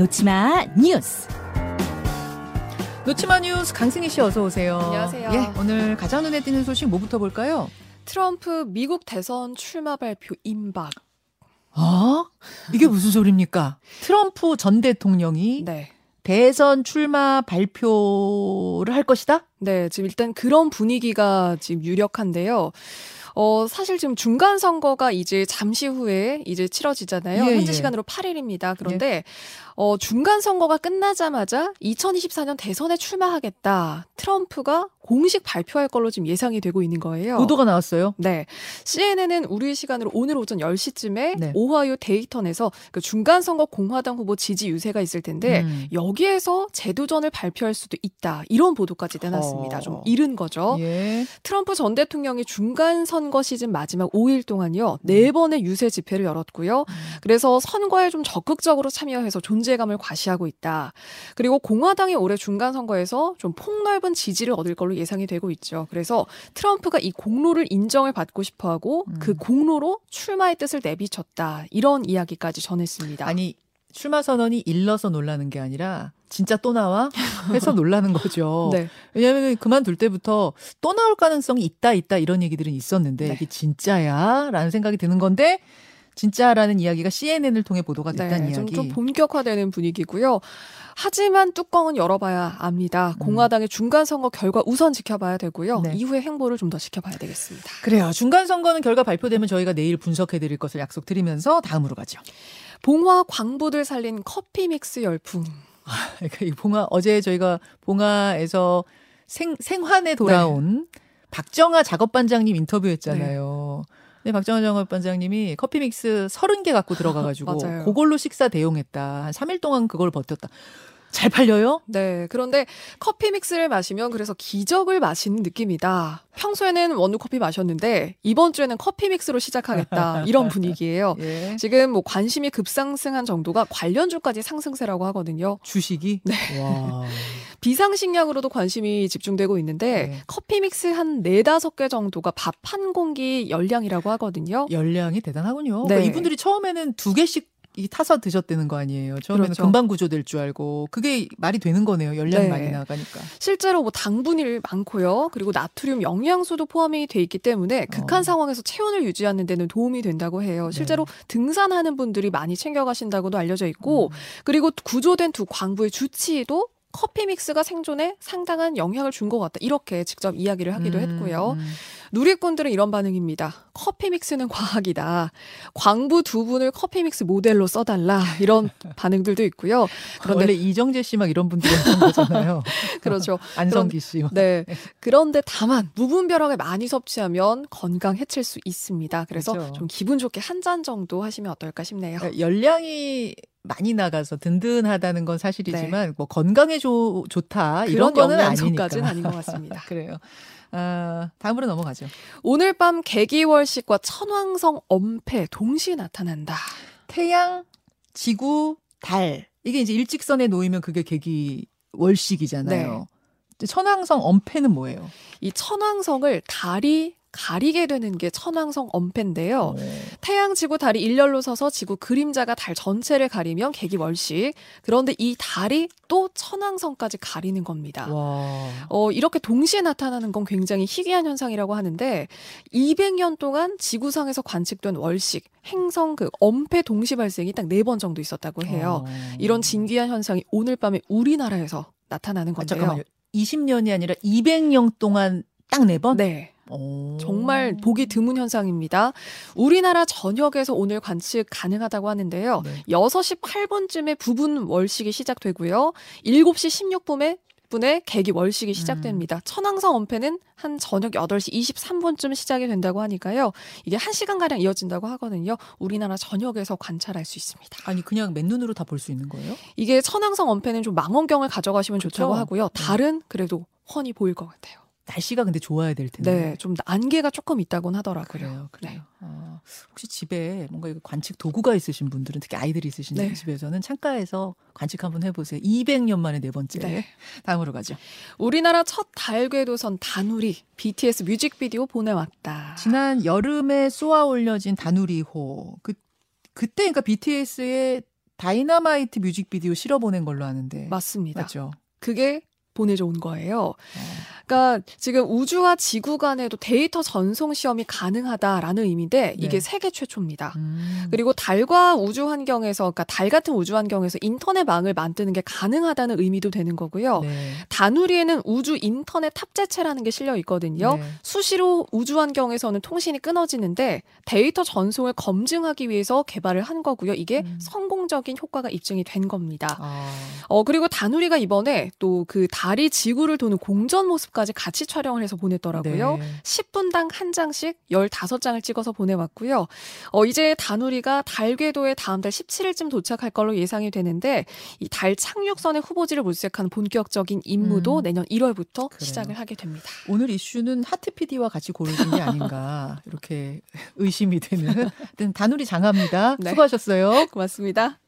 놓치마 뉴스. 놓치마 뉴스 강승희 씨 어서 오세요. 안녕하세요. 예, 오늘 가장 눈에 띄는 소식 뭐부터 볼까요? 트럼프 미국 대선 출마 발표 임박. 아, 이게 무슨 소리입니까? 트럼프 전 대통령이 네. 대선 출마 발표를 할 것이다? 네, 지금 일단 그런 분위기가 지금 유력한데요. 어, 사실 지금 중간 선거가 이제 잠시 후에 이제 치러지잖아요. 예, 현지 예. 시간으로 8일입니다. 그런데 어, 중간 선거가 끝나자마자 2024년 대선에 출마하겠다. 트럼프가 공식 발표할 걸로 지금 예상이 되고 있는 거예요. 보도가 나왔어요. 네. CNN은 우리 시간으로 오늘 오전 10시쯤에 네. 오하이오 데이턴에서 그 중간 선거 공화당 후보 지지 유세가 있을 텐데 음. 여기에서 재도전을 발표할 수도 있다. 이런 보도까지 내놨습니다. 어. 좀 이른 거죠. 예. 트럼프 전 대통령이 중간 선거 시즌 마지막 5일 동안요. 네 번의 유세 집회를 열었고요. 그래서 선거에 좀 적극적으로 참여해서 존재감을 과시하고 있다. 그리고 공화당이 올해 중간 선거에서 좀 폭넓은 지지를 얻을 걸로 예상이 되고 있죠. 그래서 트럼프가 이 공로를 인정을 받고 싶어 하고 음. 그 공로로 출마의 뜻을 내비쳤다. 이런 이야기까지 전했습니다. 아니, 출마 선언이 일러서 놀라는 게 아니라 진짜 또 나와? 해서 놀라는 거죠. 네. 왜냐하면 그만둘 때부터 또 나올 가능성이 있다 있다 이런 얘기들은 있었는데 네. 이게 진짜야라는 생각이 드는 건데 진짜라는 이야기가 CNN을 통해 보도가 됐다는 네, 좀, 이야기. 좀 본격화되는 분위기고요. 하지만 뚜껑은 열어봐야 압니다. 음. 공화당의 중간 선거 결과 우선 지켜봐야 되고요. 네. 이후의 행보를 좀 더 지켜봐야 되겠습니다. 그래요. 중간 선거는 결과 발표되면 저희가 내일 분석해 드릴 것을 약속드리면서 다음으로 가죠. 봉화 광부들 살린 커피 믹스 열풍. 그러니까 이 봉화 어제 저희가 봉화에서 생 생환에 돌아온 네. 박정아 작업반장님 인터뷰했잖아요. 근데 박정아 작업반장님이 커피 믹스 30개 갖고 들어가 가지고 맞아요. 그걸로 식사 대용했다. 한 3일 동안 그걸 버텼다. 잘 팔려요? 네. 그런데 커피 믹스를 마시면 그래서 기적을 마시는 느낌이다. 평소에는 원두 커피 마셨는데 이번 주에는 커피 믹스로 시작하겠다. 이런 분위기예요. 예. 지금 뭐 관심이 급상승한 정도가 관련주까지 상승세라고 하거든요. 주식이 네. 와. 비상식량으로도 관심이 집중되고 있는데 네. 커피 믹스 한 네다섯 개 정도가 밥 한 공기 열량이라고 하거든요. 열량이 대단하군요. 네. 그러니까 이분들이 처음에는 두 개씩 이 타서 드셨다는 거 아니에요. 처음에는 그렇죠. 금방 구조될 줄 알고 그게 말이 되는 거네요. 열량이 네. 많이 나가니까. 실제로 뭐 당분이 많고요. 그리고 나트륨 영양소도 포함이 돼 있기 때문에 극한 어. 상황에서 체온을 유지하는 데는 도움이 된다고 해요. 실제로 등산하는 분들이 많이 챙겨 가신다고도 알려져 있고 음. 그리고 구조된 두 광부의 주치의도 커피 믹스가 생존에 상당한 영향을 준 것 같다. 이렇게 직접 이야기를 하기도 음, 했고요. 음. 누리꾼들은 이런 반응입니다. 커피 믹스는 과학이다. 광부 두 분을 커피 믹스 모델로 써달라. 이런 반응들도 있고요. 그런데 원래 이정재 씨 막 이런 분들이 했던 거잖아요. 그렇죠. 안성기 씨. 막. 네. 그런데 다만 무분별하게 많이 섭취하면 건강 해칠 수 있습니다. 그래서 그렇죠. 좀 기분 좋게 한 잔 정도 하시면 어떨까 싶네요. 그러니까 열량이 많이 나가서 든든하다는 건 사실이지만 뭐 건강에 좋 좋다 이런 네. 거는 아니니까. 영양소까지는 아닌 것 같습니다. 그래요. 아, 다음으로 넘어가죠. 오늘 밤 개기월식과 천왕성 엄폐 동시에 나타난다. 태양, 지구, 달 이게 이제 일직선에 놓이면 그게 계기 월식이잖아요. 천왕성 엄폐는 뭐예요? 이 천왕성을 달이 가리게 되는 게 천왕성 엄폐인데요. 어. 태양, 지구, 달이 일렬로 서서 지구 그림자가 달 전체를 가리면 개기월식. 그런데 이 달이 또 천왕성까지 가리는 겁니다. 와. 어, 이렇게 동시에 나타나는 건 굉장히 희귀한 현상이라고 하는데 200년 동안 지구상에서 관측된 월식, 행성 그 엄폐 동시 발생이 딱 네 번 정도 있었다고 해요. 어. 이런 진귀한 현상이 오늘 밤에 우리나라에서 나타나는 아, 건데요. 잠깐만요. 20년이 아니라 200년 동안 딱 네 번? 네. 오. 정말 보기 드문 현상입니다. 우리나라 전역에서 오늘 관측 가능하다고 하는데요. 네. 6시 8분쯤에 부분 월식이 시작되고요. 7시 16분에 분에 개기 월식이 시작됩니다. 음. 천왕성 엄폐는 한 저녁 8시 23분쯤 시작이 된다고 하니까요. 이게 1시간가량 이어진다고 하거든요. 우리나라 전역에서 관찰할 수 있습니다. 아니 그냥 맨눈으로 다 볼 수 있는 거예요? 이게 천왕성 엄폐는 좀 망원경을 가져가시면 좋다고 그렇죠. 하고요. 네. 달은 그래도 훤히 보일 것 같아요. 날씨가 근데 좋아야 될 텐데. 네, 좀 안개가 조금 있다곤 하더라고요. 그래요, 그래요. 네. 어, 혹시 집에 뭔가 이거 관측 도구가 있으신 분들은 특히 아이들이 있으신 네. 집에서는 창가에서 관측 한번 해보세요. 200년 만에 네 번째. 네. 다음으로 가죠. 우리나라 첫 달궤도선 다누리 BTS 뮤직비디오 보내왔다. 지난 여름에 쏘아 올려진 다누리호. 그 그때 그러니까 BTS의 다이너마이트 뮤직비디오 실어 보낸 걸로 아는데. 맞습니다. 맞죠. 그게 보내줘 온 거예요. 어. 그러니까 지금 우주와 지구 간에도 데이터 전송 시험이 가능하다라는 의미인데 이게 네. 세계 최초입니다. 음. 그리고 달과 우주 환경에서, 그러니까 달 같은 우주 환경에서 인터넷망을 만드는 게 가능하다는 의미도 되는 거고요. 네. 다누리에는 우주 인터넷 탑재체라는 게 실려 있거든요. 네. 수시로 우주 환경에서는 통신이 끊어지는데 데이터 전송을 검증하기 위해서 개발을 한 거고요. 이게 음. 성공적인 효과가 입증이 된 겁니다. 아. 어, 그리고 다누리가 이번에 또 그 달이 지구를 도는 공전 모습 까지 같이 촬영을 해서 보냈더라고요. 네. 10분당 한 장씩 15장을 찍어서 보내왔고요. 어, 이제 다누리가 달 궤도에 다음 달 17일쯤 도착할 걸로 예상이 되는데 이 달 착륙선의 후보지를 물색하는 본격적인 임무도 음. 내년 1월부터 그래요. 시작을 하게 됩니다. 오늘 이슈는 하트 PD와 같이 고르신 게 아닌가 이렇게 의심이 되는. 다누리 장합니다. 네. 수고하셨어요. 고맙습니다.